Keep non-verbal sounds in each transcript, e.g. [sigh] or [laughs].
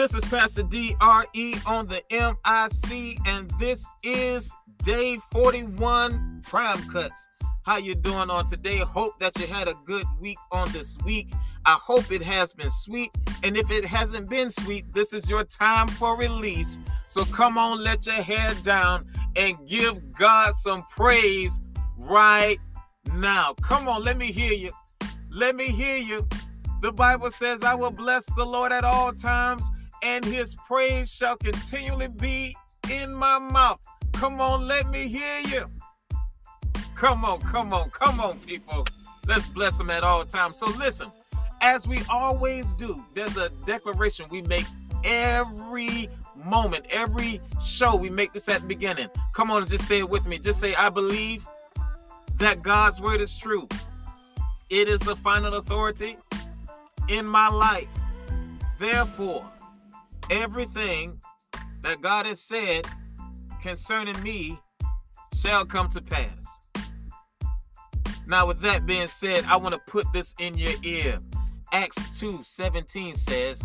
This is Pastor DRE on the MIC, and this is day 41 Prime Cuts. How you doing on today? Hope that you had a good week on this week. I hope it has been sweet. And if it hasn't been sweet, this is your time for release. So come on, let your hair down and give God some praise right now. Come on, let me hear you. Let me hear you. The Bible says, I will bless the Lord at all times, and his praise shall continually be in my mouth. Come on, let me hear you. Come on, come on, come on, people. Let's bless him at all times. So, listen, as we always do, there's a declaration we make every moment, every show. We make this at the beginning. Come on and just say it with me. Just say, I believe that God's word is true. It is the final authority in my life. Therefore, everything that God has said concerning me shall come to pass. Now, with that being said, I want to put this in your ear. Acts 2 17 says,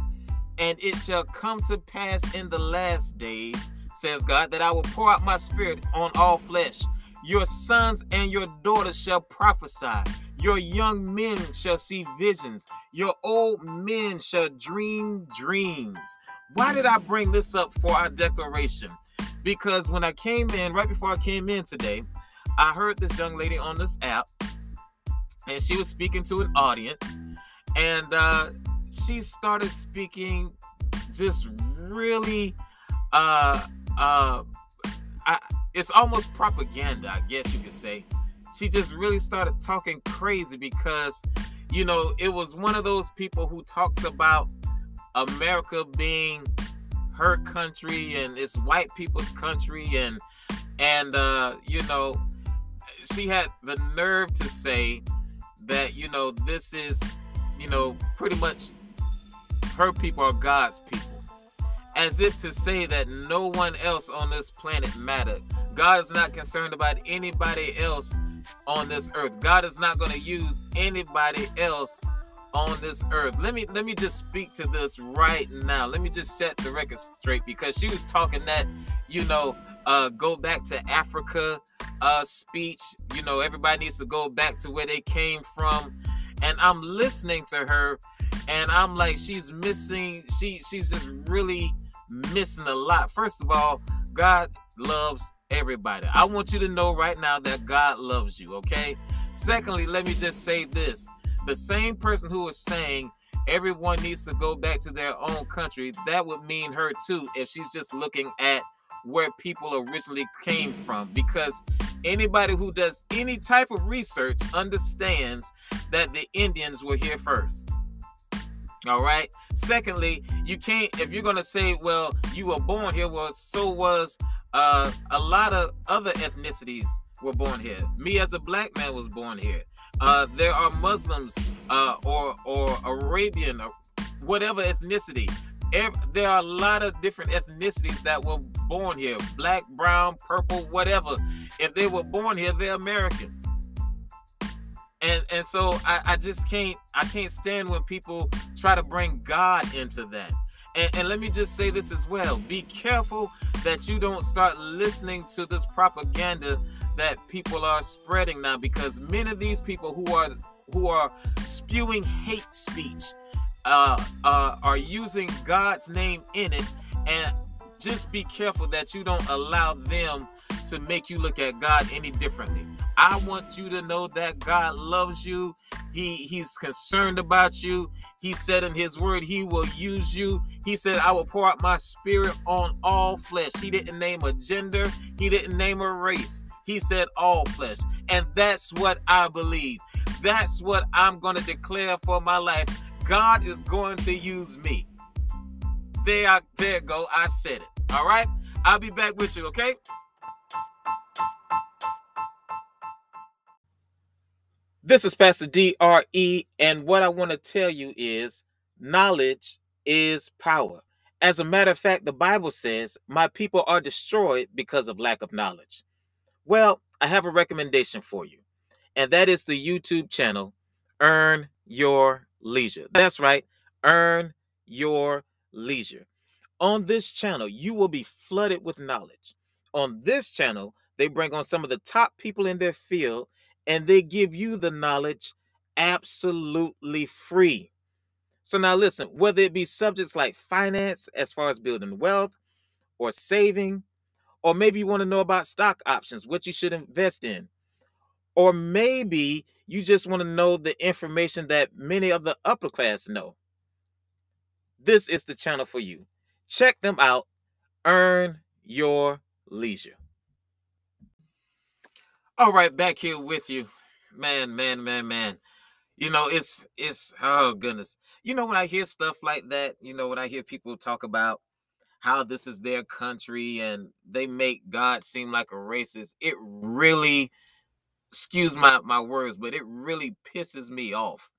And it shall come to pass in the last days, says God, that I will pour out my spirit on all flesh. Your sons and your daughters shall prophesy. Your young men shall see visions. Your old men shall dream dreams. Why did I bring this up for our declaration? Because when I came in, right before I came in today, I heard this young lady on this app, and she was speaking to an audience, and uh, she started speaking just really, uh, uh, I, it's almost propaganda, I guess you could say she just really started talking crazy because you know it was one of those people who talks about america being her country and it's white people's country and and uh you know she had the nerve to say that you know this is you know pretty much her people are god's people. As if to say that no one else on this planet mattered god is not concerned about anybody else on this earth. God is not going to use anybody else on this earth. Let me let me just speak to this right now. Let me just set the record straight because she was talking that, you know, uh go back to Africa uh speech, you know, everybody needs to go back to where they came from. And I'm listening to her and I'm like she's missing she she's just really missing a lot. First of all, God loves everybody. I want you to know right now that God loves you, okay? Secondly, let me just say this. The same person who is saying everyone needs to go back to their own country, that would mean her too if she's just looking at where people originally came from because anybody who does any type of research understands that the Indians were here first. All right. Secondly, you can't if you're gonna say, well, you were born here, well, so was uh, a lot of other ethnicities were born here. Me as a black man was born here. Uh, there are Muslims uh, or or Arabian or whatever ethnicity. There are a lot of different ethnicities that were born here. Black, brown, purple, whatever. If they were born here, they're Americans. And and so I, I just can't I can't stand when people try to bring God into that. And, and let me just say this as well be careful that you don't start listening to this propaganda that people are spreading now because many of these people who are who are spewing hate speech uh, uh, are using God's name in it and just be careful that you don't allow them to make you look at God any differently. I want you to know that God loves you. He he's concerned about you. He said in his word he will use you. He said I will pour out my spirit on all flesh. He didn't name a gender, he didn't name a race. He said all flesh. And that's what I believe. That's what I'm going to declare for my life. God is going to use me. There I there go. I said it. All right? I'll be back with you, okay? This is Pastor DRE, and what I want to tell you is knowledge is power. As a matter of fact, the Bible says, My people are destroyed because of lack of knowledge. Well, I have a recommendation for you, and that is the YouTube channel, Earn Your Leisure. That's right, Earn Your Leisure. On this channel, you will be flooded with knowledge. On this channel, they bring on some of the top people in their field and they give you the knowledge absolutely free. So now listen, whether it be subjects like finance as far as building wealth or saving, or maybe you want to know about stock options, what you should invest in, or maybe you just want to know the information that many of the upper class know. This is the channel for you. Check them out. Earn your leisure. All right, back here with you. Man, man, man, man. You know, it's it's oh goodness. You know when I hear stuff like that, you know when I hear people talk about how this is their country and they make God seem like a racist, it really excuse my my words, but it really pisses me off.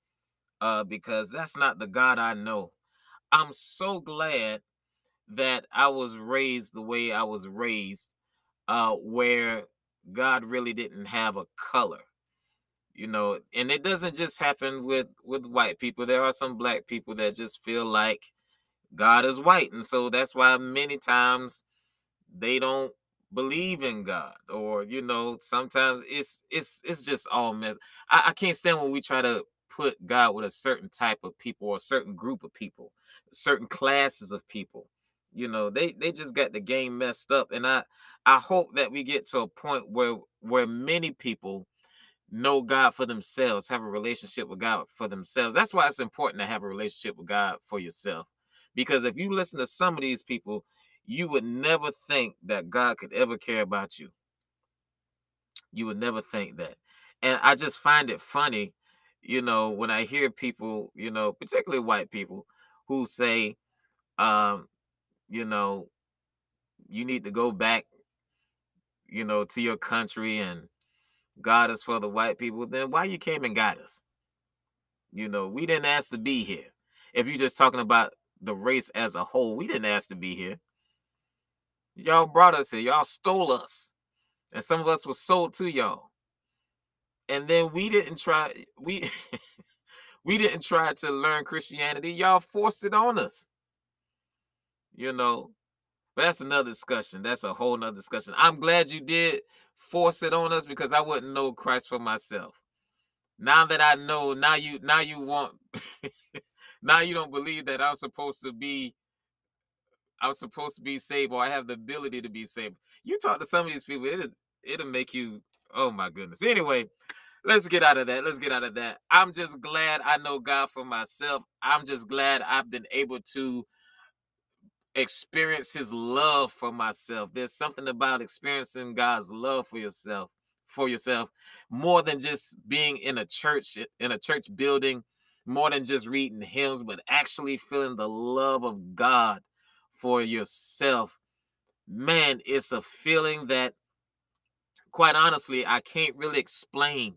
Uh because that's not the God I know. I'm so glad that I was raised the way I was raised, uh, where God really didn't have a color, you know. And it doesn't just happen with with white people. There are some black people that just feel like God is white, and so that's why many times they don't believe in God, or you know, sometimes it's it's it's just all mess. I, I can't stand when we try to put God with a certain type of people or a certain group of people, certain classes of people. You know, they they just got the game messed up, and I I hope that we get to a point where where many people know God for themselves, have a relationship with God for themselves. That's why it's important to have a relationship with God for yourself. Because if you listen to some of these people, you would never think that God could ever care about you. You would never think that. And I just find it funny, you know, when I hear people, you know, particularly white people who say, um, you know, you need to go back, you know, to your country and God is for the white people, then why you came and got us? You know, we didn't ask to be here. If you're just talking about the race as a whole, we didn't ask to be here. Y'all brought us here. Y'all stole us. And some of us were sold to y'all. And then we didn't try, we [laughs] we didn't try to learn Christianity. Y'all forced it on us you know. But that's another discussion. That's a whole nother discussion. I'm glad you did force it on us because I wouldn't know Christ for myself. Now that I know, now you now you want [laughs] now you don't believe that I'm supposed to be I'm supposed to be saved or I have the ability to be saved. You talk to some of these people, it'll it'll make you oh my goodness. Anyway, let's get out of that. Let's get out of that. I'm just glad I know God for myself. I'm just glad I've been able to experience his love for myself. There's something about experiencing God's love for yourself, for yourself, more than just being in a church, in a church building, more than just reading hymns, but actually feeling the love of God for yourself. Man, it's a feeling that quite honestly, I can't really explain.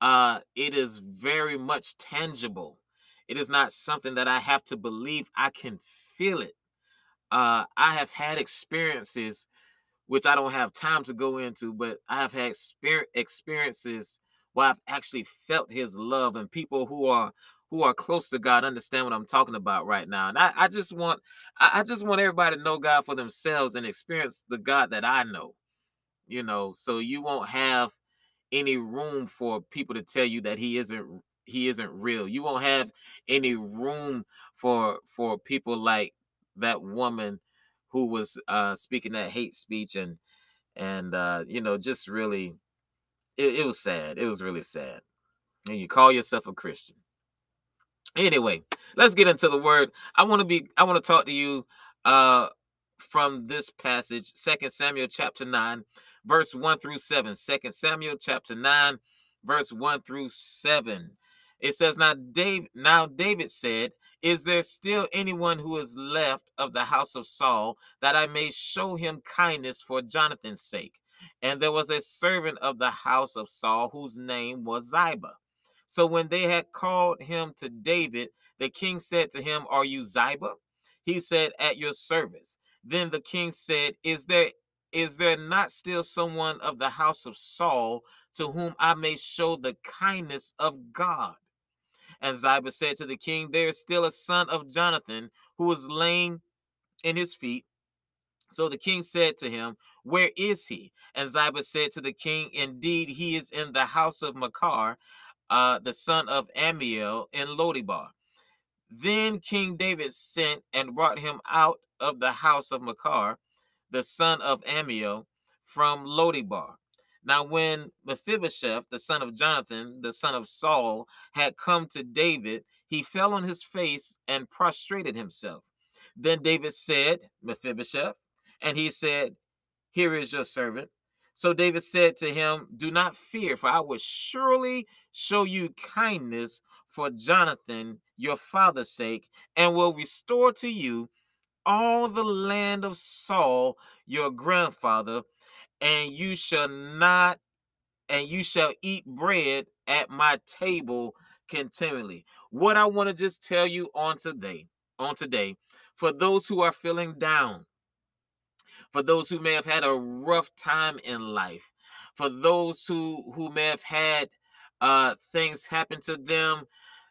Uh, it is very much tangible. It is not something that I have to believe. I can feel it uh, I have had experiences, which I don't have time to go into, but I have had experiences where I've actually felt His love, and people who are who are close to God understand what I'm talking about right now. And I, I just want I, I just want everybody to know God for themselves and experience the God that I know. You know, so you won't have any room for people to tell you that He isn't he isn't real. You won't have any room for for people like that woman who was uh, speaking that hate speech and and uh, you know just really it, it was sad. It was really sad. And you call yourself a Christian. Anyway, let's get into the word. I want to be I want to talk to you uh from this passage, Second Samuel chapter 9, verse 1 through 7. Second Samuel chapter 9, verse 1 through 7. It says, Now Dave now David said, is there still anyone who is left of the house of Saul that I may show him kindness for Jonathan's sake? And there was a servant of the house of Saul whose name was Ziba. So when they had called him to David, the king said to him, Are you Ziba? He said, At your service. Then the king said, Is there is there not still someone of the house of Saul to whom I may show the kindness of God? And Ziba said to the king, There is still a son of Jonathan who is laying in his feet. So the king said to him, Where is he? And Ziba said to the king, Indeed, he is in the house of Machir, uh, the son of Ammiel in Lodibar. Then King David sent and brought him out of the house of Machir, the son of Ammiel, from Lodibar. Now, when Mephibosheth, the son of Jonathan, the son of Saul, had come to David, he fell on his face and prostrated himself. Then David said, Mephibosheth, and he said, Here is your servant. So David said to him, Do not fear, for I will surely show you kindness for Jonathan, your father's sake, and will restore to you all the land of Saul, your grandfather, and you shall not, and you shall eat bread at my table continually. What I want to just tell you on today, on today, for those who are feeling down, for those who may have had a rough time in life, for those who who may have had uh, things happen to them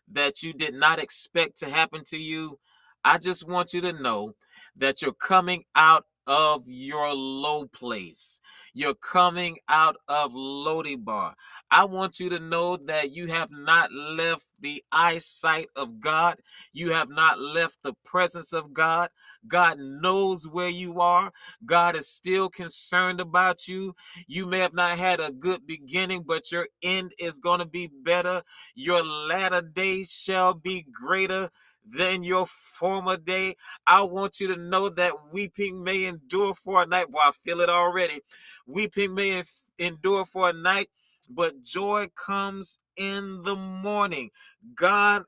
that you did not expect to happen to you. I just want you to know that you're coming out of your low place. You're coming out of Lodibar. I want you to know that you have not left the eyesight of God. You have not left the presence of God. God knows where you are. God is still concerned about you. You may have not had a good beginning, but your end is going to be better. Your latter days shall be greater than your former day. I want you to know that weeping may endure for a night. Well, I feel it already. Weeping may endure for a night, but joy comes in the morning. God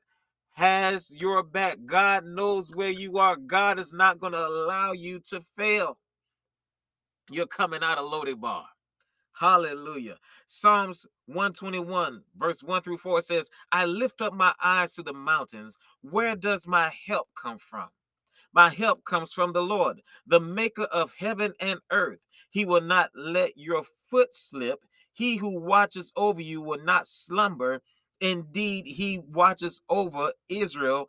has your back. God knows where you are. God is not going to allow you to fail. You're coming out of Lodibar. Hallelujah. Psalms 121, verse 1 through 4 says, I lift up my eyes to the mountains. Where does my help come from? My help comes from the Lord, the maker of heaven and earth. He will not let your foot slip. He who watches over you will not slumber. Indeed, he watches over Israel,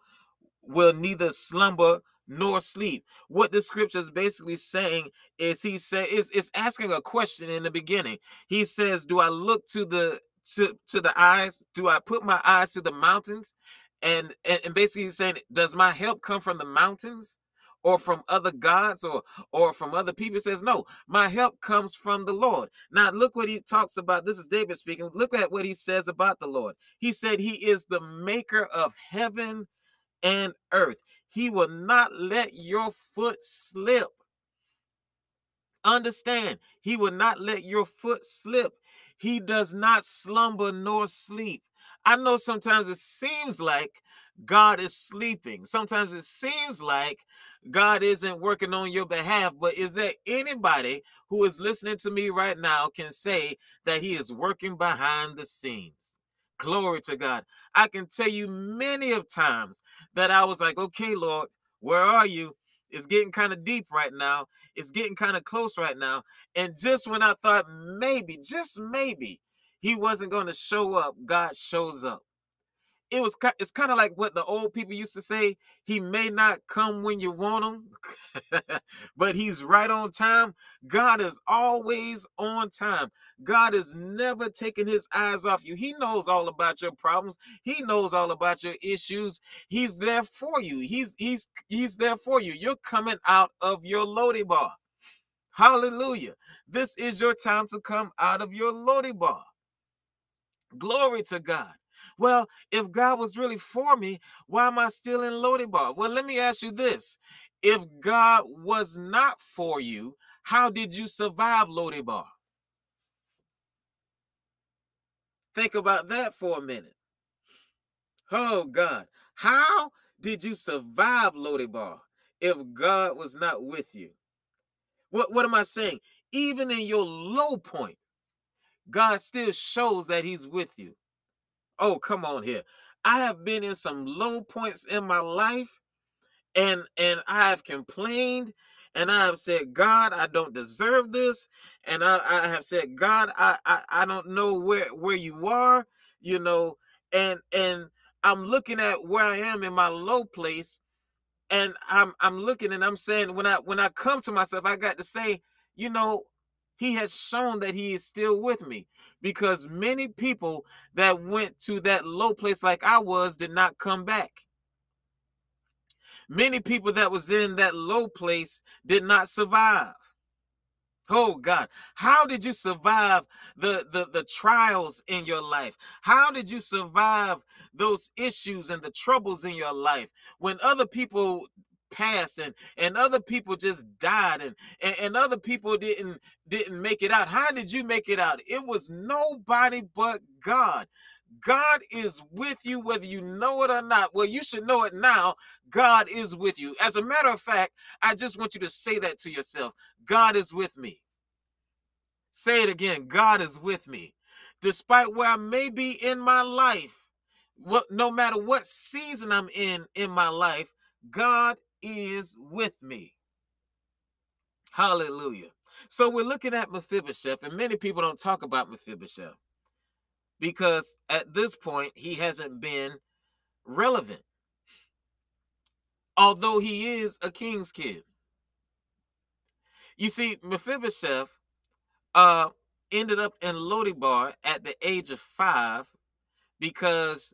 will neither slumber nor sleep. What the scripture is basically saying is he said is is asking a question in the beginning. He says, Do I look to the to, to the eyes? Do I put my eyes to the mountains? And, and and basically he's saying, Does my help come from the mountains? or from other gods or or from other people says no my help comes from the lord now look what he talks about this is david speaking look at what he says about the lord he said he is the maker of heaven and earth he will not let your foot slip. Understand, He will not let your foot slip. He does not slumber nor sleep. I know sometimes it seems like God is sleeping. Sometimes it seems like God isn't working on your behalf. But is there anybody who is listening to me right now can say that He is working behind the scenes? Glory to God. I can tell you many of times that I was like, okay, Lord, where are you? It's getting kind of deep right now. It's getting kind of close right now. And just when I thought maybe, just maybe, he wasn't going to show up, God shows up it was it's kind of like what the old people used to say he may not come when you want him [laughs] but he's right on time. God is always on time. God is never taking his eyes off you. He knows all about your problems. He knows all about your issues. He's there for you. He's he's he's there for you. You're coming out of your lodi bar. Hallelujah. This is your time to come out of your lodi bar. Glory to god well, if God was really for me, why am I still in Lodibar? Well, let me ask you this. If God was not for you, how did you survive Lodibar? Think about that for a minute. Oh God, how did you survive Lodibar if God was not with you? What, what am I saying? Even in your low point, God still shows that he's with you. Oh, come on here. I have been in some low points in my life and and I have complained and I have said, God, I don't deserve this. And I, I have said, God, I, I I don't know where where you are, you know, and and I'm looking at where I am in my low place and I'm I'm looking and I'm saying when I when I come to myself, I got to say, you know, he has shown that he is still with me because many people that went to that low place like I was did not come back. Many people that was in that low place did not survive. Oh God, how did you survive the, the, the trials in your life? How did you survive those issues and the troubles in your life when other people passed and and other people just died and, and and other people didn't didn't make it out how did you make it out it was nobody but god God is with you whether you know it or not. Well, you should know it now. God is with you. As a matter of fact, I just want you to say that to yourself God is with me. Say it again God is with me. Despite where I may be in my life, what, no matter what season I'm in in my life, God is with me. Hallelujah. So we're looking at Mephibosheth, and many people don't talk about Mephibosheth because at this point he hasn't been relevant. Although he is a king's kid. You see, Mephibosheth uh, ended up in Lodebar at the age of five because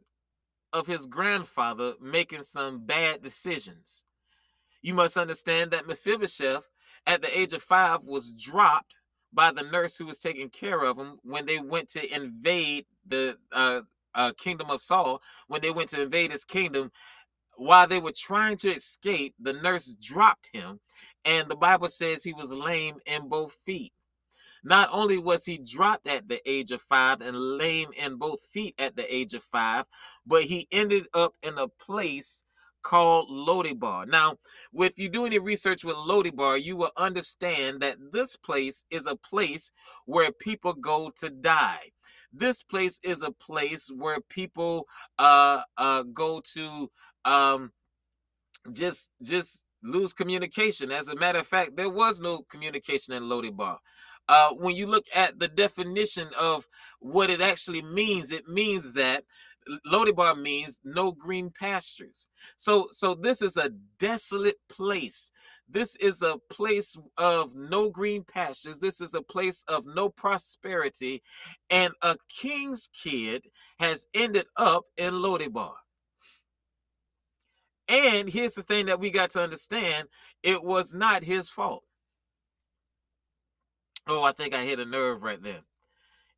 of his grandfather making some bad decisions. You must understand that Mephibosheth, at the age of five, was dropped by the nurse who was taking care of him when they went to invade the uh, uh, kingdom of Saul. When they went to invade his kingdom, while they were trying to escape, the nurse dropped him, and the Bible says he was lame in both feet. Not only was he dropped at the age of five and lame in both feet at the age of five, but he ended up in a place called Lodebar. Now, if you do any research with Lodebar, you will understand that this place is a place where people go to die. This place is a place where people uh, uh, go to um, just just lose communication. As a matter of fact, there was no communication in Lodebar. Uh, when you look at the definition of what it actually means, it means that Lodebar means no green pastures. So, so this is a desolate place. This is a place of no green pastures. This is a place of no prosperity. And a king's kid has ended up in Lodebar. And here's the thing that we got to understand it was not his fault. Oh, I think I hit a nerve right there.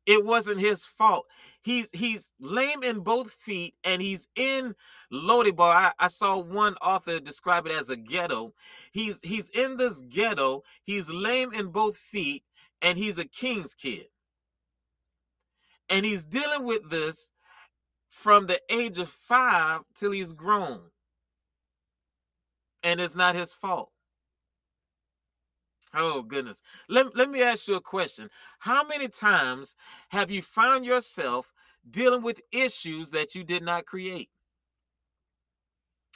It wasn't his fault. He's he's lame in both feet and he's in Lodebar. I, I saw one author describe it as a ghetto. He's he's in this ghetto. He's lame in both feet and he's a king's kid. And he's dealing with this from the age of five till he's grown. And it's not his fault. Oh goodness. Let, let me ask you a question. How many times have you found yourself dealing with issues that you did not create?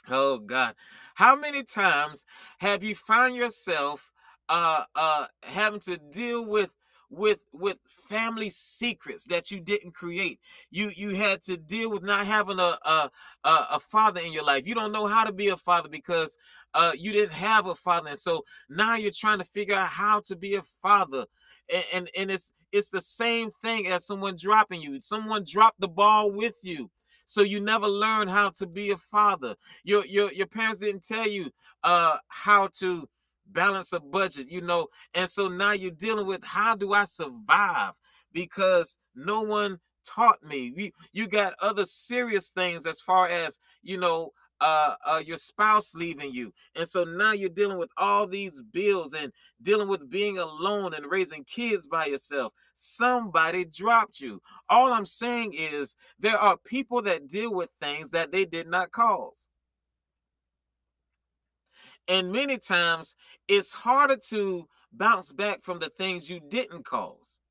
Oh God. How many times have you found yourself uh uh having to deal with with with family secrets that you didn't create. You you had to deal with not having a a, a father in your life. You don't know how to be a father because uh you didn't have a father. And so now you're trying to figure out how to be a father. And and, and it's it's the same thing as someone dropping you. Someone dropped the ball with you. So you never learn how to be a father. Your your your parents didn't tell you uh how to balance a budget, you know. And so now you're dealing with how do I survive? Because no one taught me. You, you got other serious things as far as, you know, uh, uh, your spouse leaving you. And so now you're dealing with all these bills and dealing with being alone and raising kids by yourself. Somebody dropped you. All I'm saying is there are people that deal with things that they did not cause. And many times it's harder to bounce back from the things you didn't cause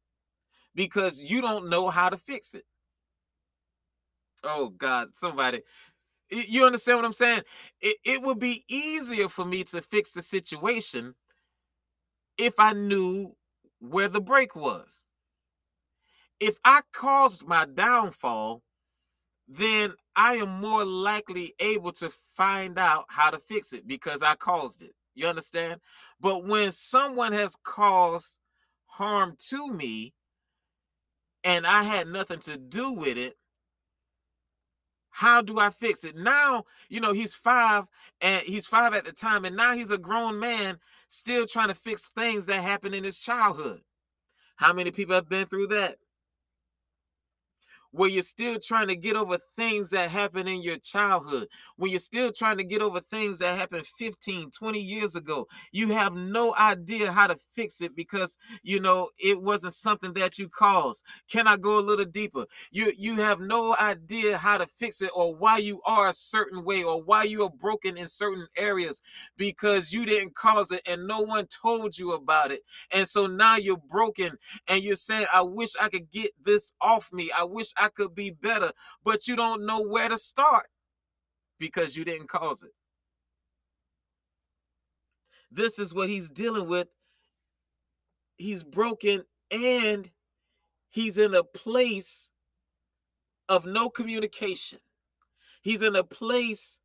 because you don't know how to fix it. Oh God, somebody, you understand what I'm saying? It, it would be easier for me to fix the situation if I knew where the break was. If I caused my downfall, then I am more likely able to find out how to fix it because I caused it. You understand? But when someone has caused harm to me and I had nothing to do with it, how do I fix it? Now, you know, he's five and he's five at the time, and now he's a grown man still trying to fix things that happened in his childhood. How many people have been through that? Where you're still trying to get over things that happened in your childhood, when you're still trying to get over things that happened 15, 20 years ago. You have no idea how to fix it because you know it wasn't something that you caused. Can I go a little deeper? You you have no idea how to fix it or why you are a certain way or why you are broken in certain areas because you didn't cause it and no one told you about it. And so now you're broken and you're saying, I wish I could get this off me. I wish I I could be better, but you don't know where to start because you didn't cause it. This is what he's dealing with. He's broken and he's in a place of no communication. He's in a place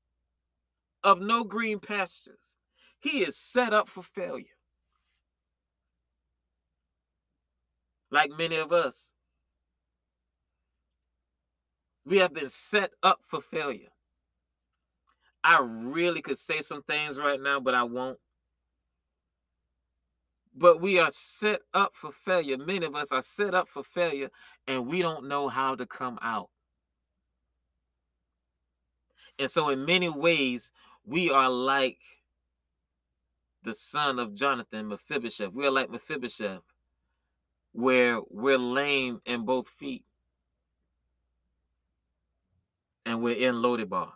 of no green pastures. He is set up for failure. Like many of us, we have been set up for failure. I really could say some things right now, but I won't. But we are set up for failure. Many of us are set up for failure, and we don't know how to come out. And so, in many ways, we are like the son of Jonathan, Mephibosheth. We are like Mephibosheth, where we're lame in both feet and we're in Lodebar.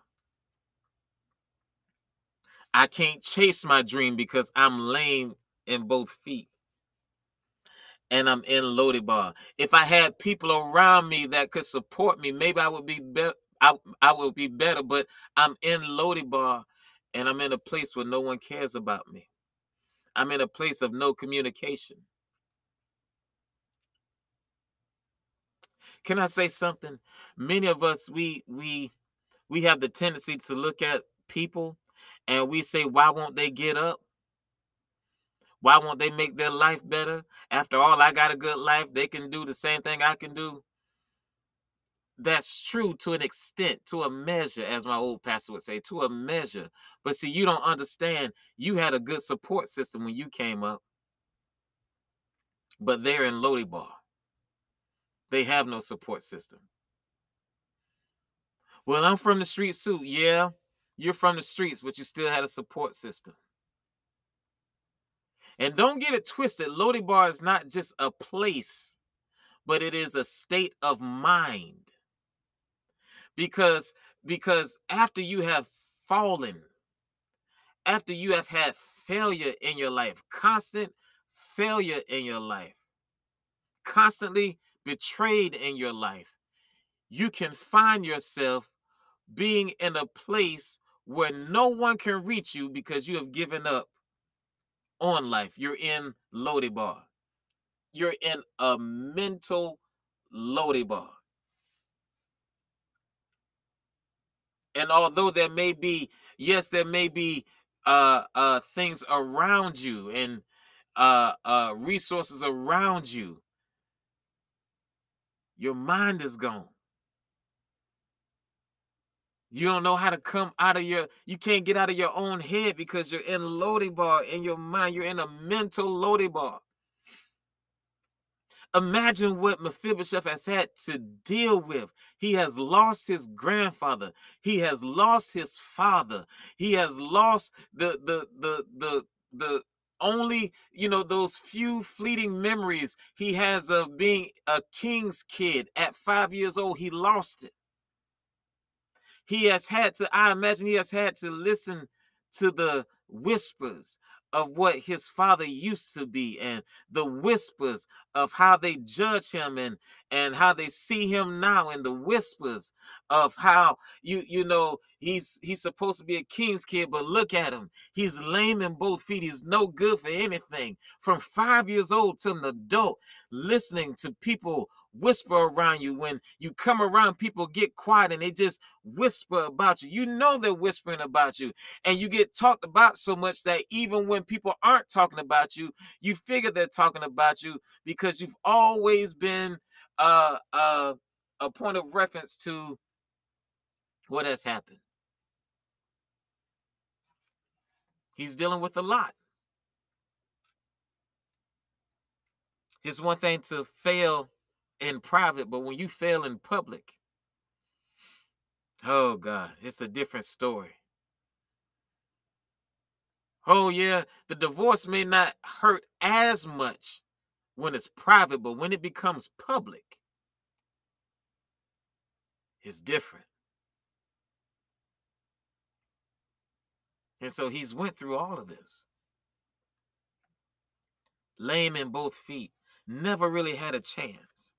I can't chase my dream because I'm lame in both feet. And I'm in Lodebar. If I had people around me that could support me, maybe I would be better. I, I would be better, but I'm in Lodebar and I'm in a place where no one cares about me. I'm in a place of no communication. Can I say something? Many of us we we we have the tendency to look at people and we say, why won't they get up? Why won't they make their life better? After all, I got a good life. They can do the same thing I can do. That's true to an extent, to a measure, as my old pastor would say, to a measure. But see, you don't understand. You had a good support system when you came up, but they're in Lodebar. They have no support system. Well, I'm from the streets too. Yeah, you're from the streets, but you still had a support system. And don't get it twisted. Lodebar is not just a place, but it is a state of mind. Because because after you have fallen, after you have had failure in your life, constant failure in your life, constantly betrayed in your life, you can find yourself being in a place where no one can reach you because you have given up on life. You're in Lodebar. You're in a mental Lodebar. And although there may be, yes, there may be uh, uh, things around you and uh, uh, resources around you your mind is gone. You don't know how to come out of your, you can't get out of your own head because you're in Lodebar in your mind. You're in a mental Lodebar. Imagine what Mephibosheth has had to deal with. He has lost his grandfather. He has lost his father. He has lost the the the the the only you know those few fleeting memories he has of being a king's kid at five years old he lost it. He has had to i imagine he has had to listen to the whispers of what his father used to be and the whispers of how they judge him and and how they see him now and the whispers of how you you know he's he's supposed to be a king's kid but look at him. He's lame in both feet. He's no good for anything. From 5 years old to an adult listening to people whisper around you. When you come around, people get quiet and they just whisper about you. You know they're whispering about you. And you get talked about so much that even when people aren't talking about you, you figure they're talking about you because you've always been uh, uh, a point of reference to what has happened. He's dealing with a lot. It's one thing to fail in private, but when you fail in public, oh God, it's a different story. Oh, yeah, the divorce may not hurt as much when it's private, but when it becomes public, it's different. And so he's went through all of this. Lame in both feet, never really had a chance.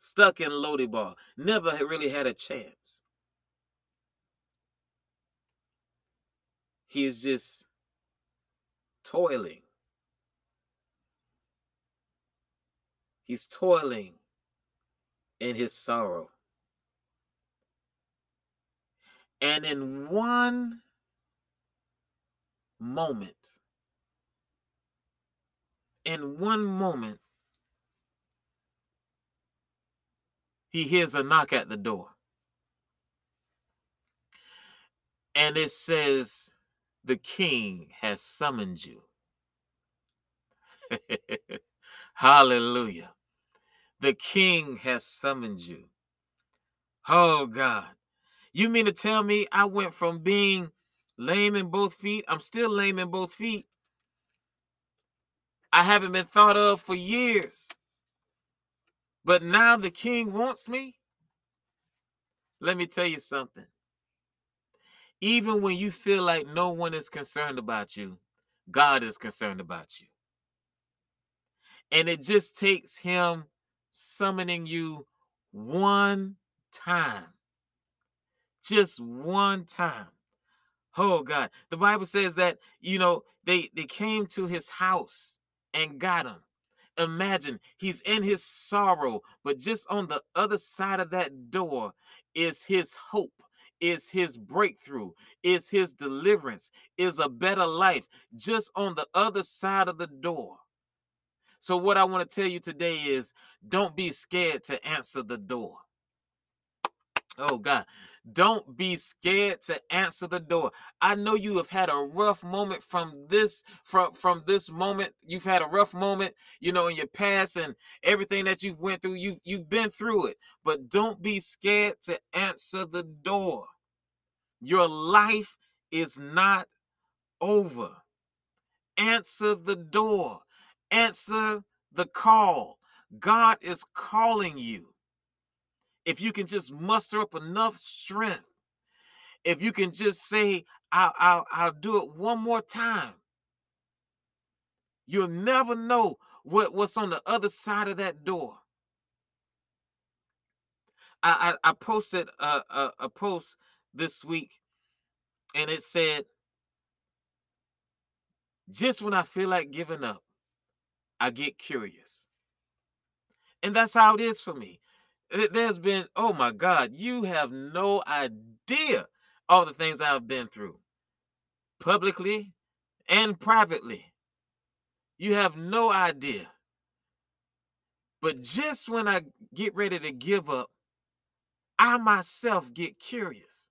Stuck in Lo-debar, never really had a chance. He is just toiling. He's toiling in his sorrow. And in one moment, in one moment, he hears a knock at the door. And it says, The king has summoned you. [laughs] Hallelujah. The king has summoned you. Oh, God. You mean to tell me I went from being lame in both feet? I'm still lame in both feet. I haven't been thought of for years. But now the king wants me. Let me tell you something. Even when you feel like no one is concerned about you, God is concerned about you. And it just takes him summoning you one time just one time. Oh God. The Bible says that, you know, they they came to his house and got him. Imagine he's in his sorrow, but just on the other side of that door is his hope, is his breakthrough, is his deliverance, is a better life just on the other side of the door. So, what I want to tell you today is don't be scared to answer the door. Oh, God. Don't be scared to answer the door. I know you have had a rough moment from this from from this moment. You've had a rough moment, you know, in your past and everything that you've went through. You you've been through it. But don't be scared to answer the door. Your life is not over. Answer the door. Answer the call. God is calling you if you can just muster up enough strength, if you can just say, I'll, I'll, I'll do it one more time, you'll never know what, what's on the other side of that door. I, I, I posted a, a, a post this week and it said, just when I feel like giving up, I get curious. And that's how it is for me there's been, oh my God, you have no idea all the things I've been through, publicly and privately. You have no idea. But just when I get ready to give up, I myself get curious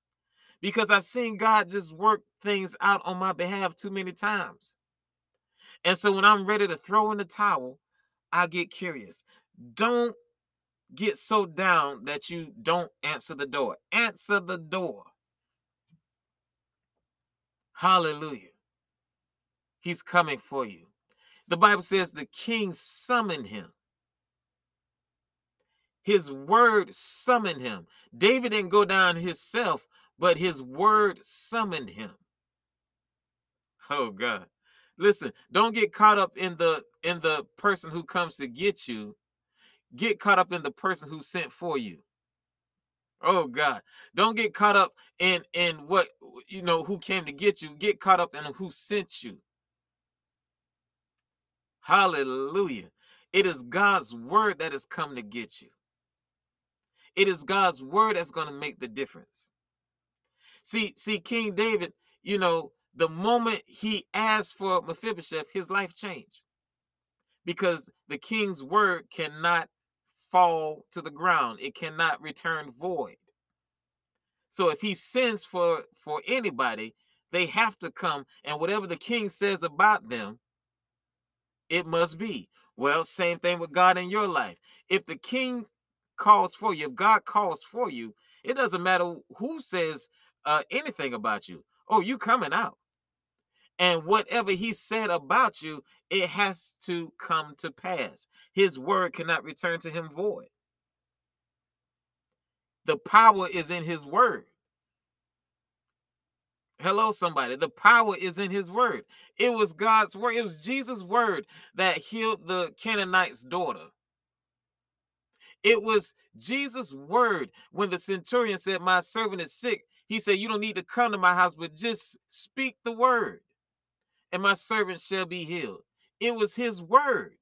because I've seen God just work things out on my behalf too many times. And so when I'm ready to throw in the towel, I get curious. Don't get so down that you don't answer the door. Answer the door. Hallelujah. He's coming for you. The Bible says the king summoned him. His word summoned him. David didn't go down himself, but his word summoned him. Oh God. Listen, don't get caught up in the in the person who comes to get you get caught up in the person who sent for you. Oh God. Don't get caught up in in what you know who came to get you. Get caught up in who sent you. Hallelujah. It is God's word that has come to get you. It is God's word that's going to make the difference. See, see, King David, you know, the moment he asked for Mephibosheth, his life changed. Because the king's word cannot fall to the ground. It cannot return void. So if he sends for for anybody, they have to come and whatever the king says about them, it must be. Well, same thing with God in your life. If the king calls for you, if God calls for you, it doesn't matter who says uh, anything about you. Oh, you coming out. And whatever he said about you, it has to come to pass. His word cannot return to him void. The power is in his word. Hello, somebody. The power is in his word. It was God's word. It was Jesus' word that healed the Canaanite's daughter. It was Jesus' word when the centurion said, My servant is sick. He said, You don't need to come to my house, but just speak the word, and my servant shall be healed. It was his word.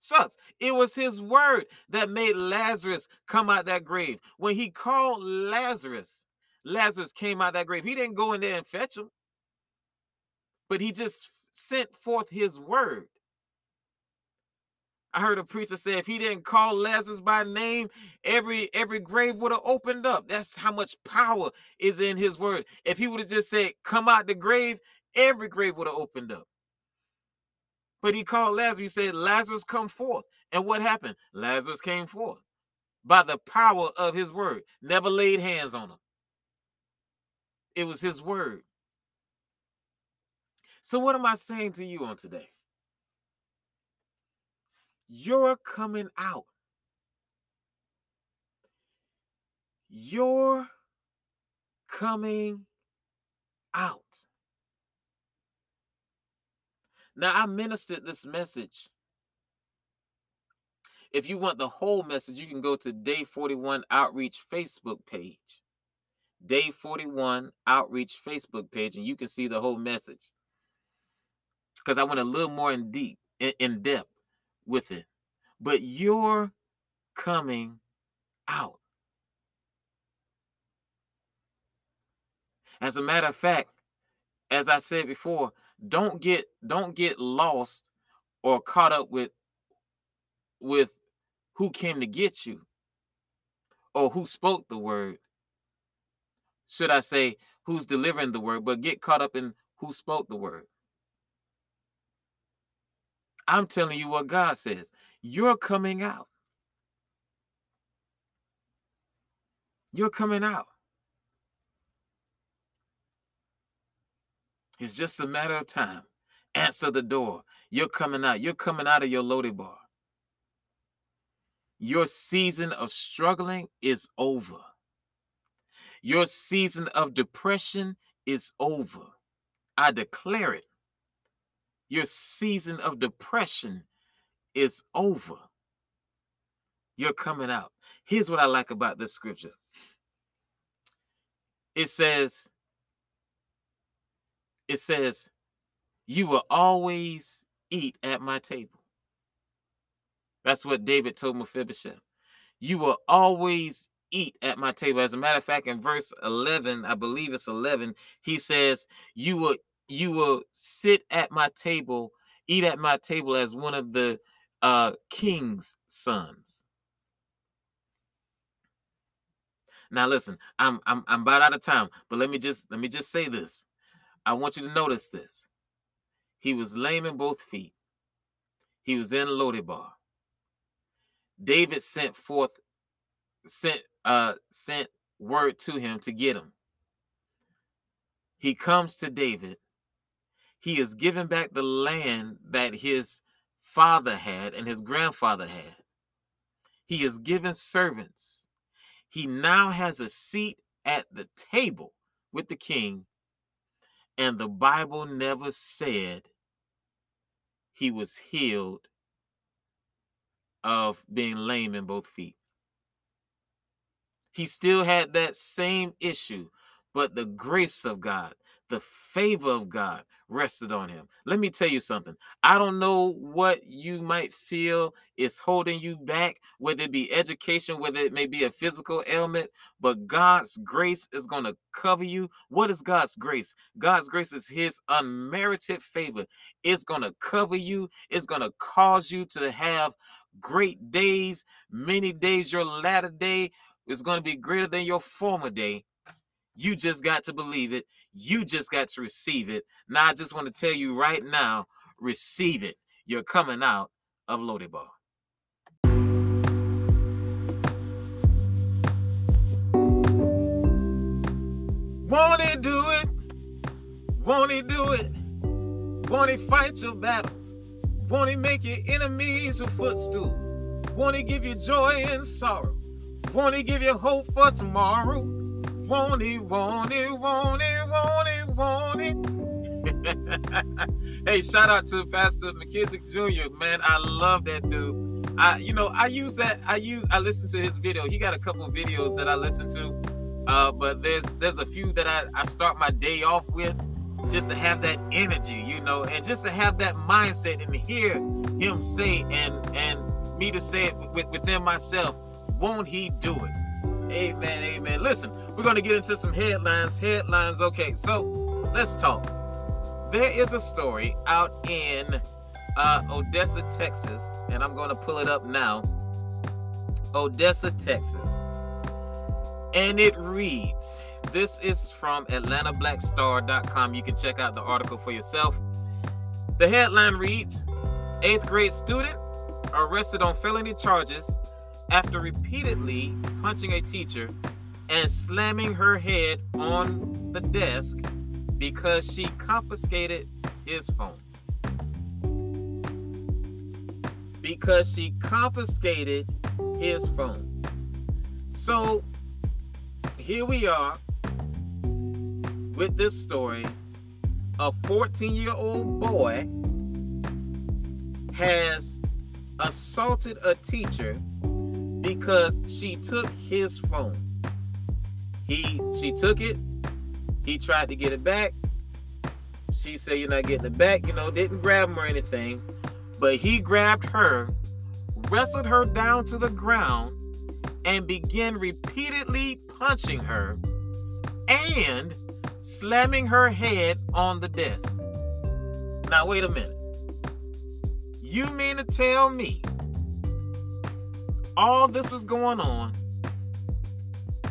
Shucks. It was his word that made Lazarus come out that grave. When he called Lazarus, Lazarus came out that grave. He didn't go in there and fetch him, but he just sent forth his word. I heard a preacher say if he didn't call Lazarus by name, every every grave would have opened up. That's how much power is in his word. If he would have just said, "Come out the grave," every grave would have opened up. But he called Lazarus. He said, Lazarus, come forth. And what happened? Lazarus came forth by the power of his word. Never laid hands on him. It was his word. So, what am I saying to you on today? You're coming out. You're coming out. Now, I ministered this message. If you want the whole message, you can go to Day 41 Outreach Facebook page. Day 41 Outreach Facebook page, and you can see the whole message. Because I went a little more in deep, in, in depth with it. But you're coming out. As a matter of fact, as I said before, don't get don't get lost or caught up with with who came to get you or who spoke the word. Should i say who's delivering the word but get caught up in who spoke the word. I'm telling you what god says. You're coming out. You're coming out It's just a matter of time. Answer the door. You're coming out. You're coming out of your Lo-debar. Your season of struggling is over. Your season of depression is over. I declare it. Your season of depression is over. You're coming out. Here's what I like about this scripture it says, it says, You will always eat at my table. That's what David told Mephibosheth. You will always eat at my table. As a matter of fact, in verse 11, I believe it's 11, he says, You will you will sit at my table, eat at my table as one of the uh king's sons. Now listen, I'm I'm I'm about out of time, but let me just let me just say this. I want you to notice this. He was lame in both feet. He was in Lo-debar. David sent forth, sent uh sent word to him to get him. He comes to David. He is given back the land that his father had and his grandfather had. He is given servants. He now has a seat at the table with the king and the Bible never said he was healed of being lame in both feet. He still had that same issue, but the grace of God, the favor of God rested on him. Let me tell you something. I don't know what you might feel is holding you back, whether it be education, whether it may be a physical ailment, but God's grace is going to cover you. What is God's grace? God's grace is his unmerited favor. It's going to cover you, it's going to cause you to have great days, many days. Your latter day is going to be greater than your former day you just got to believe it. You just got to receive it. Now, I just want to tell you right now receive it. You're coming out of Lodebar. Won't he do it? Won't he do it? Won't he fight your battles? Won't he make your enemies your footstool? Won't he give you joy and sorrow? Won't he give you hope for tomorrow? Want it, want it, want it, want it, want it. hey, shout out to Pastor McKissick Jr. Man, I love that dude. I, you know, I use that. I use. I listen to his video. He got a couple videos that I listen to, uh, but there's there's a few that I, I start my day off with, just to have that energy, you know, and just to have that mindset and hear him say and and me to say it within myself. Won't he do it? Amen, amen. Listen, we're going to get into some headlines. Headlines, okay, so let's talk. There is a story out in uh, Odessa, Texas, and I'm going to pull it up now. Odessa, Texas. And it reads this is from AtlantaBlackStar.com. You can check out the article for yourself. The headline reads Eighth grade student arrested on felony charges after repeatedly punching a teacher and slamming her head on the desk because she confiscated his phone. Because she confiscated his phone. So here we are with this story. A 14 year old boy has assaulted a teacher because she took his phone. He she took it. He tried to get it back. She said, You're not getting it back, you know, didn't grab him or anything. But he grabbed her, wrestled her down to the ground, and began repeatedly punching her and slamming her head on the desk. Now, wait a minute. You mean to tell me all this was going on,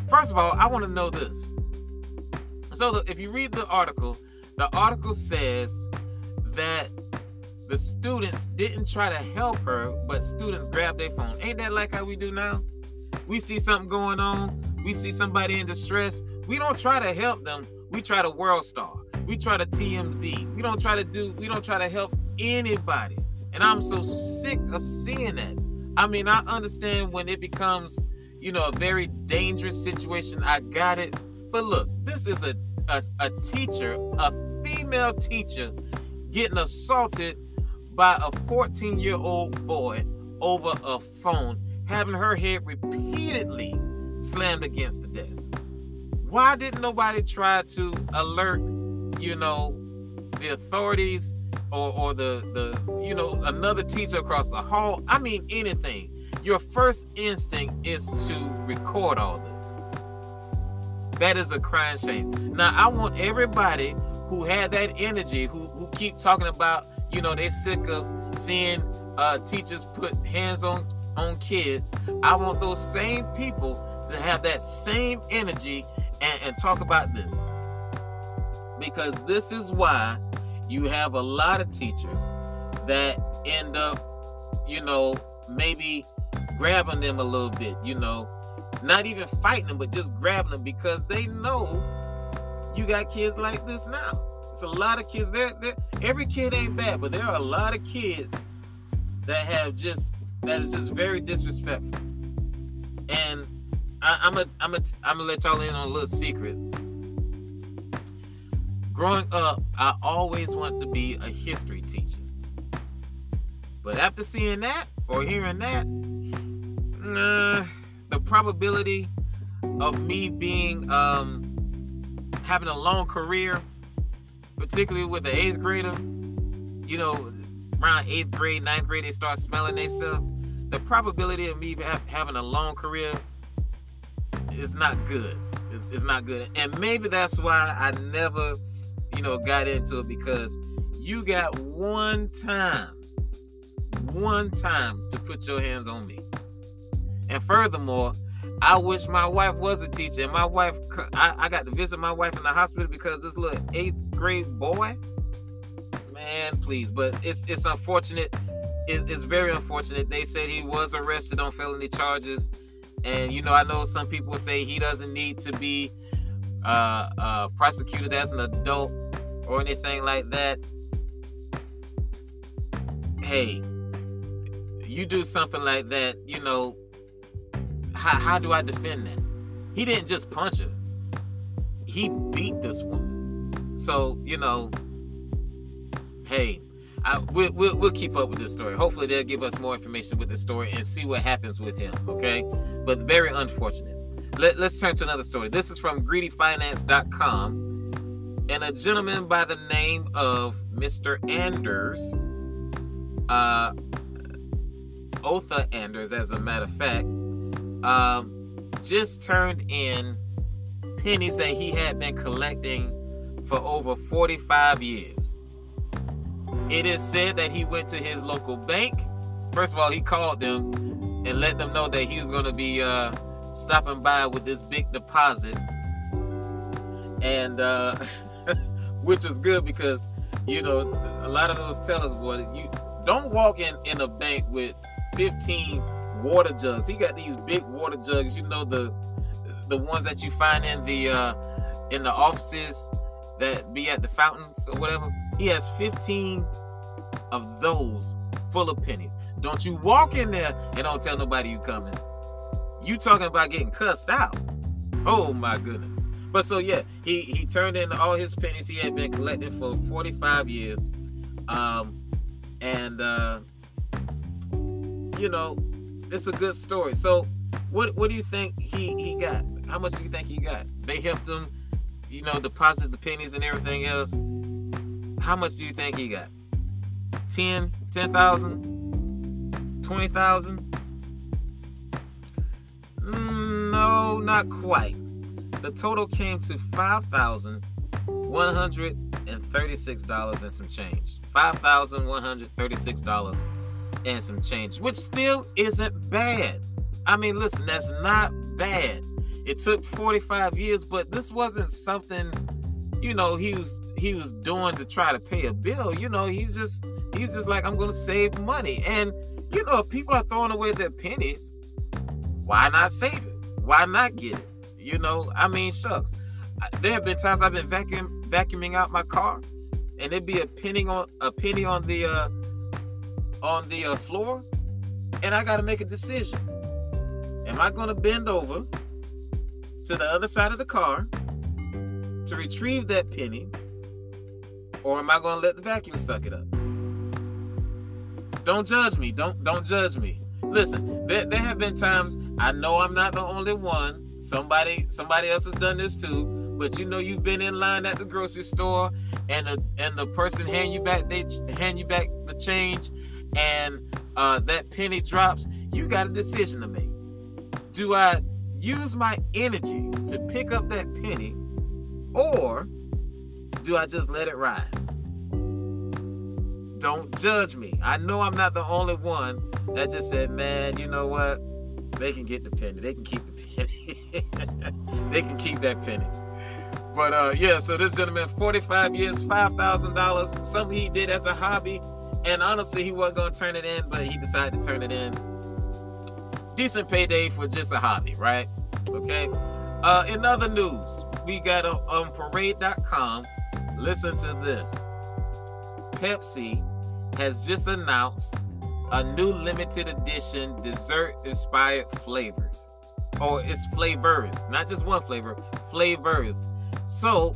first of all, I want to know this. So, if you read the article, the article says that the students didn't try to help her, but students grabbed their phone. Ain't that like how we do now? We see something going on, we see somebody in distress. We don't try to help them. We try to world star. We try to TMZ. We don't try to do. We don't try to help anybody. And I'm so sick of seeing that. I mean, I understand when it becomes, you know, a very dangerous situation. I got it. But look, this is a, a, a teacher, a female teacher, getting assaulted by a 14 year old boy over a phone, having her head repeatedly slammed against the desk. Why didn't nobody try to alert, you know, the authorities or, or the the you know another teacher across the hall. I mean anything. Your first instinct is to record all this. That is a crying shame. Now i want everybody who had that energy who who keep talking about you know they're sick of seeing uh, teachers put hands on on kids. I want those same people to have that same energy and, and talk about this. Because this is why you have a lot of teachers that end up, you know, maybe grabbing them a little bit, you know, not even fighting them, but just grabbing them because they know you got kids like this now. It's a lot of kids. There, every kid ain't bad, but there are a lot of kids that have just that is just very disrespectful. And I, I'm a, I'm a, I'm gonna let y'all in on a little secret growing up, I always wanted to be a history teacher. But after seeing that or hearing that, uh, the probability of me being um, having a long career particularly with the eighth grader. You know, around eighth grade, ninth grade, they start smelling themselves. The probability of me having a long career is not good. It's, it's not good, and maybe that's why I never, you know, got into it because you got one time, one time to put your hands on me. And furthermore, I wish my wife was a teacher. And my wife, I, I got to visit my wife in the hospital because this little eighth grade boy, man, please. But it's it's unfortunate. It, it's very unfortunate. They said he was arrested on felony charges, and you know I know some people say he doesn't need to be uh, uh, prosecuted as an adult or anything like that. Hey, you do something like that, you know, how, how do I defend that? He didn't just punch her. He beat this woman. So, you know, hey, I, we'll, we'll, we'll, keep up with this story. Hopefully, they'll give us more information with the story and see what happens with him. Okay, but very unfortunate. Let, us turn to another story. This is from greedyfinance.com, and a gentleman by the name of Mr. Anders, uh, Otha Anders, as a matter of fact, um, just turned in pennies that he had been collecting for over 45 years. It is said that he went to his local bank. First of all, he called them and let them know that he was going to be uh, stopping by with this big deposit. And uh, [laughs] which was good because, you know, a lot of those tellers, boy, you don't walk in, in a bank with 15 water jugs. He got these big water jugs, you know the the ones that you find in the uh in the offices that be at the fountains or whatever. He has 15 of those full of pennies. Don't you walk in there and don't tell nobody you coming. You talking about getting cussed out. Oh my goodness. But so yeah, he he turned in all his pennies he had been collecting for 45 years. Um and uh you know, it's a good story. So, what what do you think he he got? How much do you think he got? They helped him, you know, deposit the pennies and everything else. How much do you think he got? 10, 10,000, 20,000? Mm, no, not quite. The total came to five thousand one hundred and thirty-six dollars and some change. Five thousand one hundred thirty-six dollars and some change, which still isn't bad. I mean, listen, that's not bad. It took 45 years, but this wasn't something, you know, he was he was doing to try to pay a bill. You know, he's just he's just like, I'm gonna save money. And you know, if people are throwing away their pennies, why not save it? Why not get it? You know, I mean, shucks. There have been times I've been vacuum vacuuming out my car, and there'd be a penny on a penny on the uh, on the uh, floor, and I got to make a decision. Am I going to bend over to the other side of the car to retrieve that penny, or am I going to let the vacuum suck it up? Don't judge me. Don't don't judge me. Listen, there, there have been times I know I'm not the only one. Somebody somebody else has done this too. But you know you've been in line at the grocery store, and the and the person hand you back they hand you back the change, and uh, that penny drops, you got a decision to make. Do I use my energy to pick up that penny, or do I just let it ride? Don't judge me. I know I'm not the only one that just said, man, you know what? They can get the penny. They can keep the penny. [laughs] they can keep that penny. But uh, yeah, so this gentleman, 45 years, $5,000, something he did as a hobby and honestly, he wasn't going to turn it in, but he decided to turn it in. Decent payday for just a hobby, right? Okay. Uh, in other news, we got on, on parade.com. Listen to this Pepsi has just announced a new limited edition dessert inspired flavors. Or oh, it's flavors, not just one flavor, flavors. So,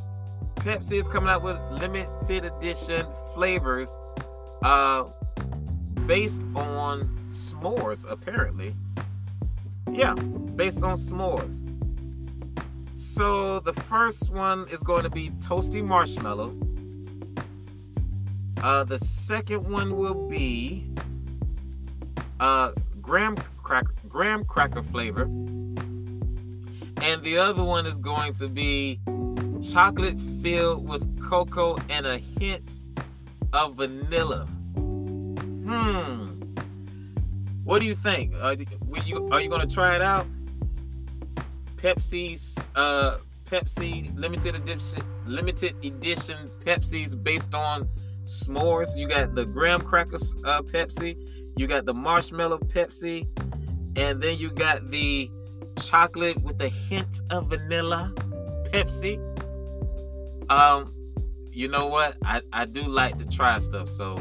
Pepsi is coming out with limited edition flavors uh, based on s'mores, apparently. Yeah, based on s'mores. So the first one is going to be toasty marshmallow. Uh, the second one will be uh, graham cracker, graham cracker flavor, and the other one is going to be chocolate filled with cocoa and a hint of vanilla. Hmm. What do you think? Are you are you gonna try it out? Pepsi's uh Pepsi limited edition limited edition Pepsi's based on s'mores. You got the graham crackers uh, Pepsi, you got the marshmallow Pepsi, and then you got the chocolate with a hint of vanilla Pepsi. Um, you know what? I, I do like to try stuff, so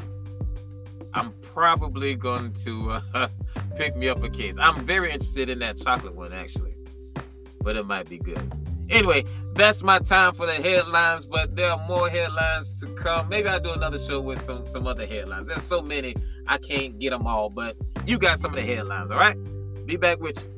I'm probably going to uh, [laughs] pick me up a case. I'm very interested in that chocolate one actually, but it might be good. Anyway, that's my time for the headlines, but there are more headlines to come. Maybe I'll do another show with some some other headlines. There's so many I can't get them all, but you got some of the headlines, all right? Be back with you.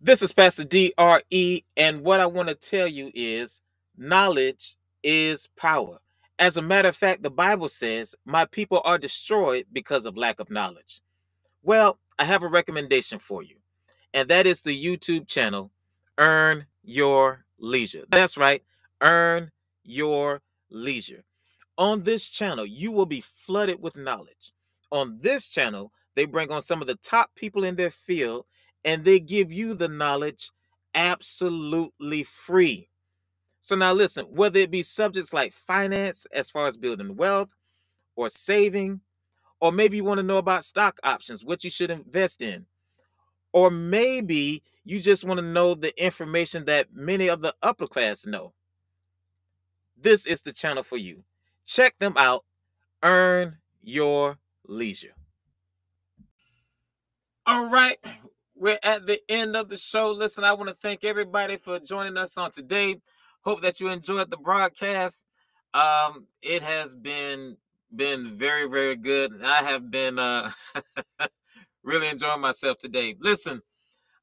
This is Pastor DRE, and what I want to tell you is knowledge is power. As a matter of fact, the Bible says, My people are destroyed because of lack of knowledge. Well, I have a recommendation for you, and that is the YouTube channel Earn Your Leisure. That's right, Earn Your Leisure. On this channel, you will be flooded with knowledge. On this channel, they bring on some of the top people in their field and they give you the knowledge absolutely free. So now listen, whether it be subjects like finance as far as building wealth or saving, or maybe you want to know about stock options, what you should invest in. Or maybe you just want to know the information that many of the upper class know. This is the channel for you. Check them out. Earn your leisure. All right, we're at the end of the show. Listen, I want to thank everybody for joining us on today. Hope that you enjoyed the broadcast. Um, it has been been very, very good. I have been uh, [laughs] really enjoying myself today. Listen,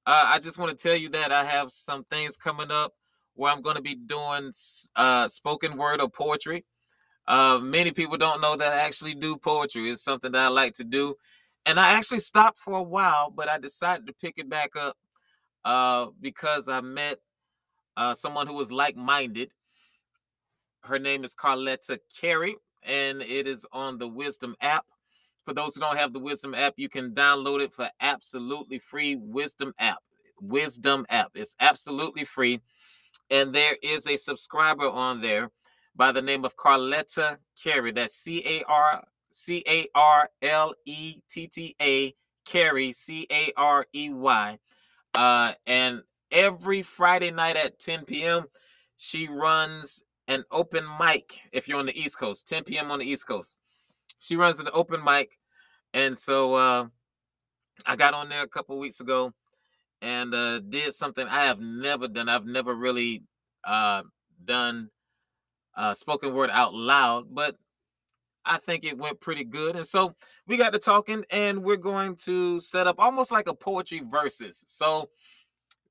uh, I just want to tell you that I have some things coming up where I'm going to be doing uh, spoken word or poetry. Uh, many people don't know that I actually do poetry. It's something that I like to do. And I actually stopped for a while, but I decided to pick it back up uh, because I met uh, someone who was like minded. Her name is Carletta Carey and it is on the Wisdom app. For those who don't have the Wisdom app, you can download it for absolutely free. Wisdom app. Wisdom app. It's absolutely free. And there is a subscriber on there by the name of Carletta Carey. That's C A R C A R L E T T A Carey, C A R E Y. Uh, and every Friday night at 10 p.m., she runs an open mic if you're on the East Coast, 10 p.m. on the East Coast. She runs an open mic. And so uh, I got on there a couple weeks ago and uh, did something I have never done. I've never really uh, done uh, spoken word out loud, but I think it went pretty good. And so we got to talking, and we're going to set up almost like a poetry versus. So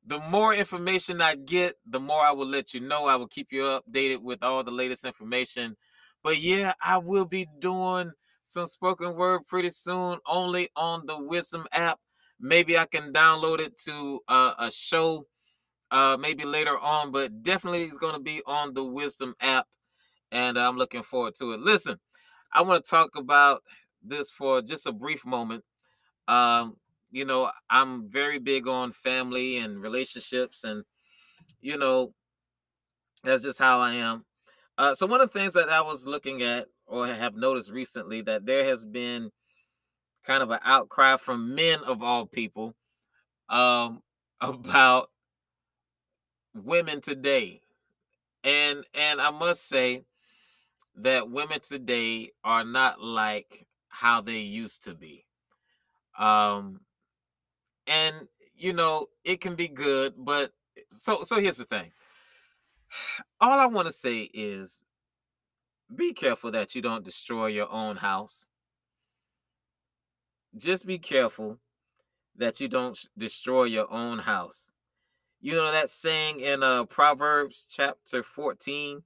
the more information I get, the more I will let you know. I will keep you updated with all the latest information. But yeah, I will be doing some spoken word pretty soon, only on the Wisdom app. Maybe I can download it to uh, a show, uh, maybe later on, but definitely it's going to be on the Wisdom app, and I'm looking forward to it. Listen, I want to talk about this for just a brief moment. Um, you know, I'm very big on family and relationships, and you know, that's just how I am. Uh, so one of the things that I was looking at or have noticed recently that there has been kind of an outcry from men of all people um, [laughs] about women today, and and I must say that women today are not like how they used to be. Um, and you know it can be good but so so here's the thing. All i want to say is be careful that you don't destroy your own house just be careful that you don't destroy your own house You know that saying in uh Proverbs chapter 14,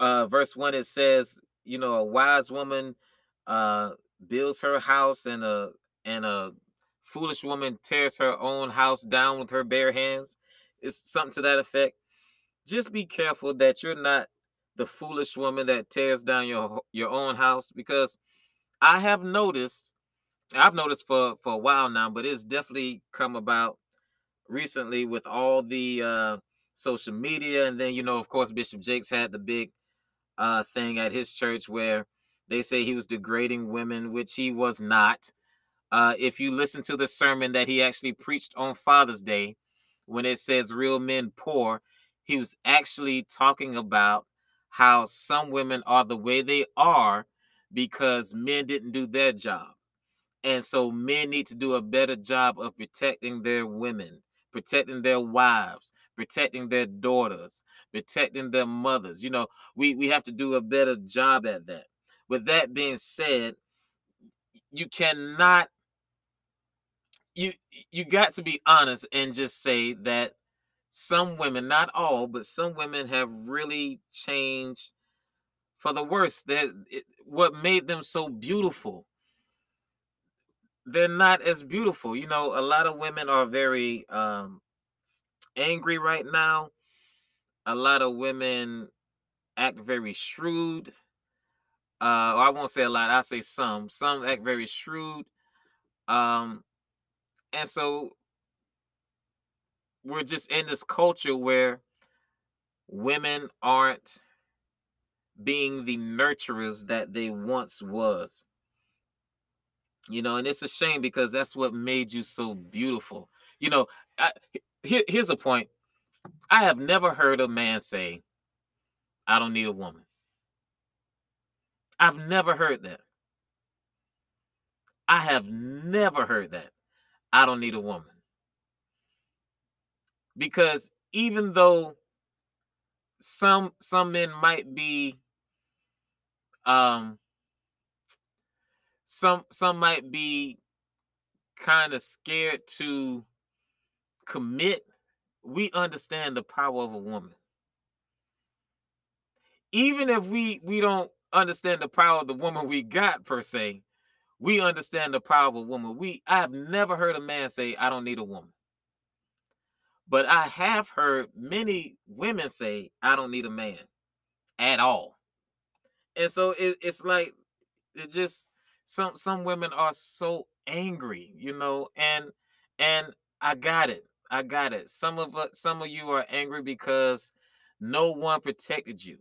uh verse 1 it says, you know, a wise woman uh builds her house and a and a foolish woman tears her own house down with her bare hands. It's something to that effect. Just be careful that you're not the foolish woman that tears down your your own house because I have noticed I've noticed for for a while now, but it's definitely come about recently with all the uh social media and then you know of course Bishop Jakes had the big uh thing at his church where they say he was degrading women, which he was not. Uh, if you listen to the sermon that he actually preached on Father's Day, when it says real men poor, he was actually talking about how some women are the way they are because men didn't do their job. And so men need to do a better job of protecting their women, protecting their wives, protecting their daughters, protecting their mothers. You know, we, we have to do a better job at that. With that being said, you cannot you you got to be honest and just say that some women, not all, but some women have really changed for the worse. That what made them so beautiful, they're not as beautiful. You know, a lot of women are very um, angry right now. A lot of women act very shrewd. Uh, I won't say a lot. I say some. Some act very shrewd. Um, and so we're just in this culture where women aren't being the nurturers that they once was. You know and it's a shame because that's what made you so beautiful. You know I, here, here's a point. I have never heard a man say i don't need a woman. I've never heard that. I have never heard that. I don't need a woman. Because even though some some men might be um some some might be kind of scared to commit. We understand the power of a woman. Even if we we don't understand the power of the woman we got per se we understand the power of a woman. We i have never heard a man say i don't need a woman. But I have heard many women say, I don't need a man at all. And so it, it's like it just some some women are so angry, you know, and and I got it. I got it. Some of us some of you are angry because no one protected you.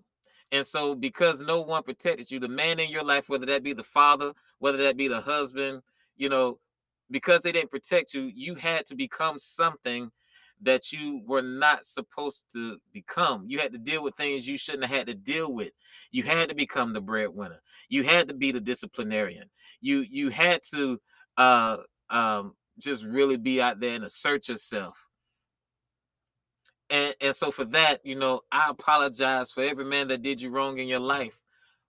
And so because no one protected you, the man in your life, whether that be the father, whether that be the husband, you know, because they didn't protect you, you had to become something that you were not supposed to become. You had to deal with things you shouldn't have had to deal with. You had to become the breadwinner. You had to be the disciplinarian. You you had to uh um just really be out there and assert yourself. And and so for that, you know, I apologize for every man that did you wrong in your life.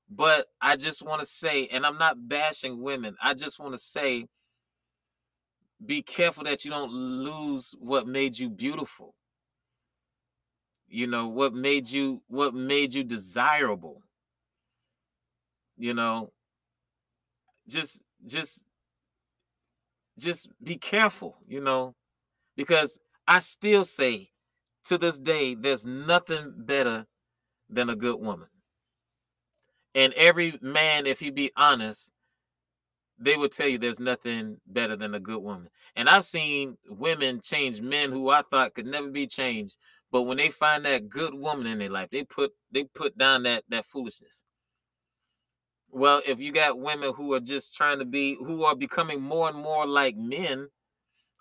But I just want to say, and I'm not bashing women, I just want to say be careful that you don't lose what made you beautiful. You know what made you what made you desirable. You know just just just be careful you know because i still say to this day there's nothing better than a good woman. And every man if he be honest they will tell you there's nothing better than a good woman. And I've seen women change men who I thought could never be changed. But when they find that good woman in their life, they put they put down that that foolishness. Well, if you got women who are just trying to be who are becoming more and more like men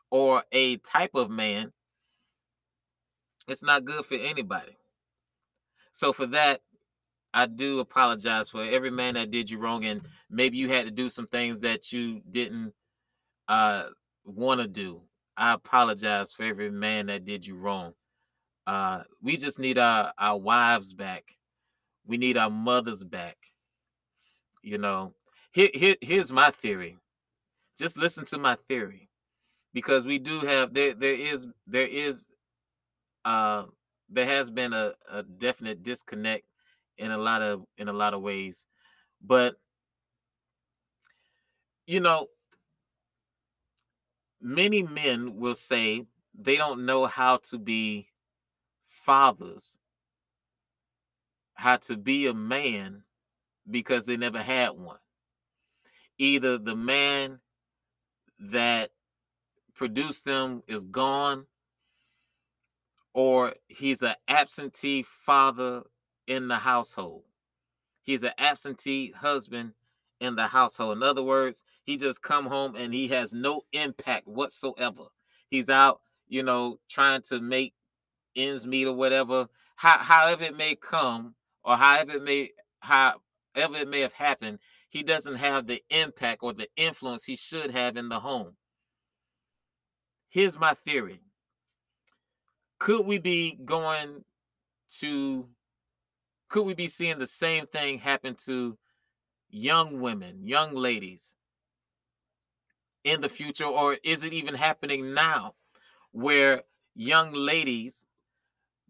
or a type of man, it's not good for anybody. So for that, I do apologize for every man that did you wrong, and maybe you had to do some things that you didn't uh, want to do. I apologize for every man that did you wrong. Uh, we just need our our wives back. We need our mothers back. You know, here, here here's my theory. Just listen to my theory. because we do have there there is there is uh there has been a, a definite disconnect in a lot of in a lot of ways. But you know many men will say they don't know how to be fathers how to be a man because they never had one. Either the man that produced them is gone or he's an absentee father in the household. He's an absentee husband in the household. In other words, he just come home and he has no impact whatsoever. He's out, you know, trying to make ends meet or whatever. How, however it may come, or however it may however it may have happened, he doesn't have the impact or the influence he should have in the home. Here's my theory. Could we be going to could we be seeing the same thing happen to young women, young ladies in the future, or is it even happening now where young ladies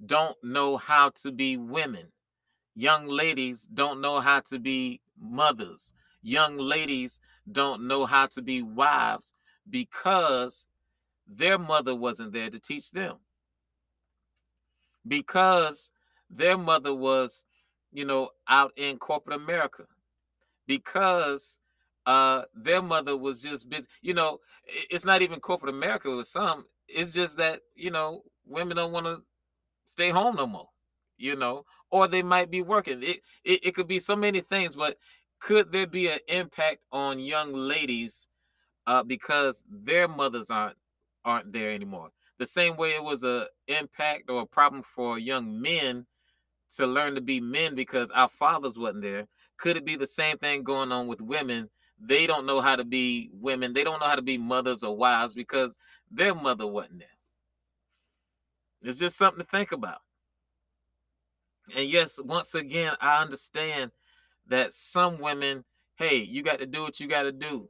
don't know how to be women? Young ladies don't know how to be mothers. Young ladies don't know how to be wives because their mother wasn't there to teach them. Because their mother was you know, out in corporate America because uh their mother was just busy. You know, it's not even corporate America with some. It's just that, you know, women don't want to stay home no more, you know, or they might be working. It, it it could be so many things, but could there be an impact on young ladies uh because their mothers aren't aren't there anymore? The same way it was a impact or a problem for young men to learn to be men because our fathers wasn't there. Could it be the same thing going on with women? They don't know how to be women. They don't know how to be mothers or wives because their mother wasn't there. It's just something to think about. And yes, once again, I understand that some women, hey, you got to do what you got to do.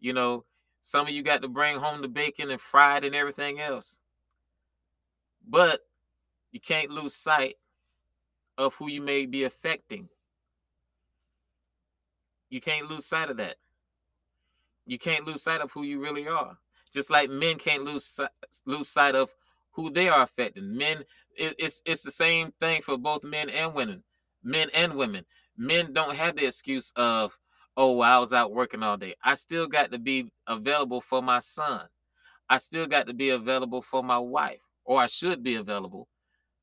You know, some of you got to bring home the bacon and fry it and everything else. But you can't lose sight of who you may be affecting. You can't lose sight of that. You can't lose sight of who you really are. Just like men can't lose lose sight of who they are affecting. Men, it's it's the same thing for both men and women. Men and women. Men don't have the excuse of, oh, I was out working all day. I still got to be available for my son. I still got to be available for my wife, or I should be available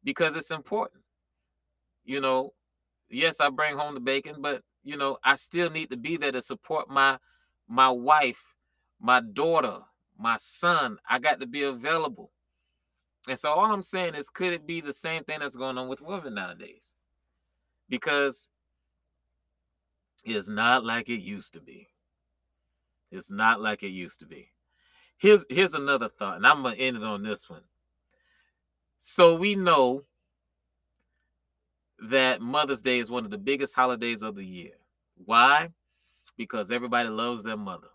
because it's important you know, yes, I bring home the bacon, but you know, I still need to be there to support my my wife, my daughter, my son. I got to be available. And so all I'm saying is could it be the same thing that's going on with women nowadays? Because it's not like it used to be. It's not like it used to be. Here's here's another thought, and I'm gonna end it on this one. So we know that Mother's Day is one of the biggest holidays of the year. Why? Because everybody loves their mother.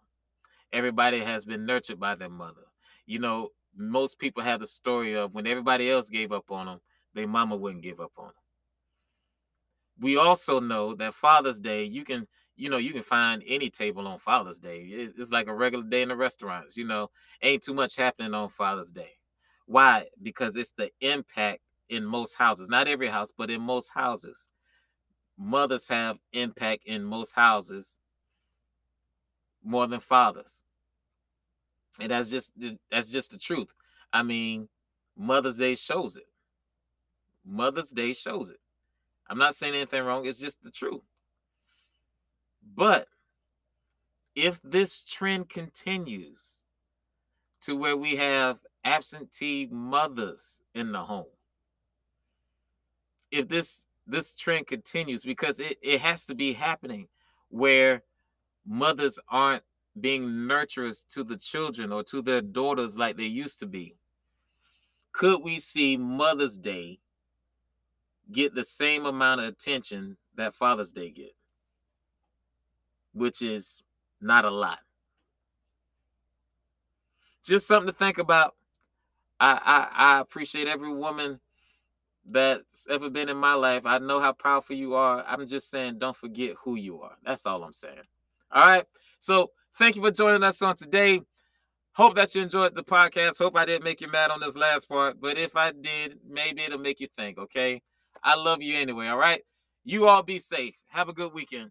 Everybody has been nurtured by their mother. You know, most people have the story of when everybody else gave up on them, their mama wouldn't give up on them. We also know that Father's Day, you can, you know, you can find any table on Father's Day. It's, like a regular day in the restaurants. You know, ain't too much happening on Father's Day. Why? Because it's the impact in most houses, not every house, but in most houses. Mothers have impact in most houses more than fathers. And that's just that's just the truth. I mean, Mother's Day shows it. Mother's Day shows it. I'm not saying anything wrong, it's just the truth. But if this trend continues to where we have absentee mothers in the home, if this this trend continues because it, it has to be happening where mothers aren't being nurturers to the children or to their daughters like they used to be. Could we see mother's day get the same amount of attention that father's day get? Which is not a lot. Just something to think about. I, I I appreciate every woman that's ever been in my life. I know how powerful you are. I'm just saying, don't forget who you are. That's all I'm saying. All right. So thank you for joining us on today. Hope that you enjoyed the podcast. Hope I didn't make you mad on this last part. But if I did, maybe it'll make you think. Okay. I love you anyway. All right. You all be safe. Have a good weekend.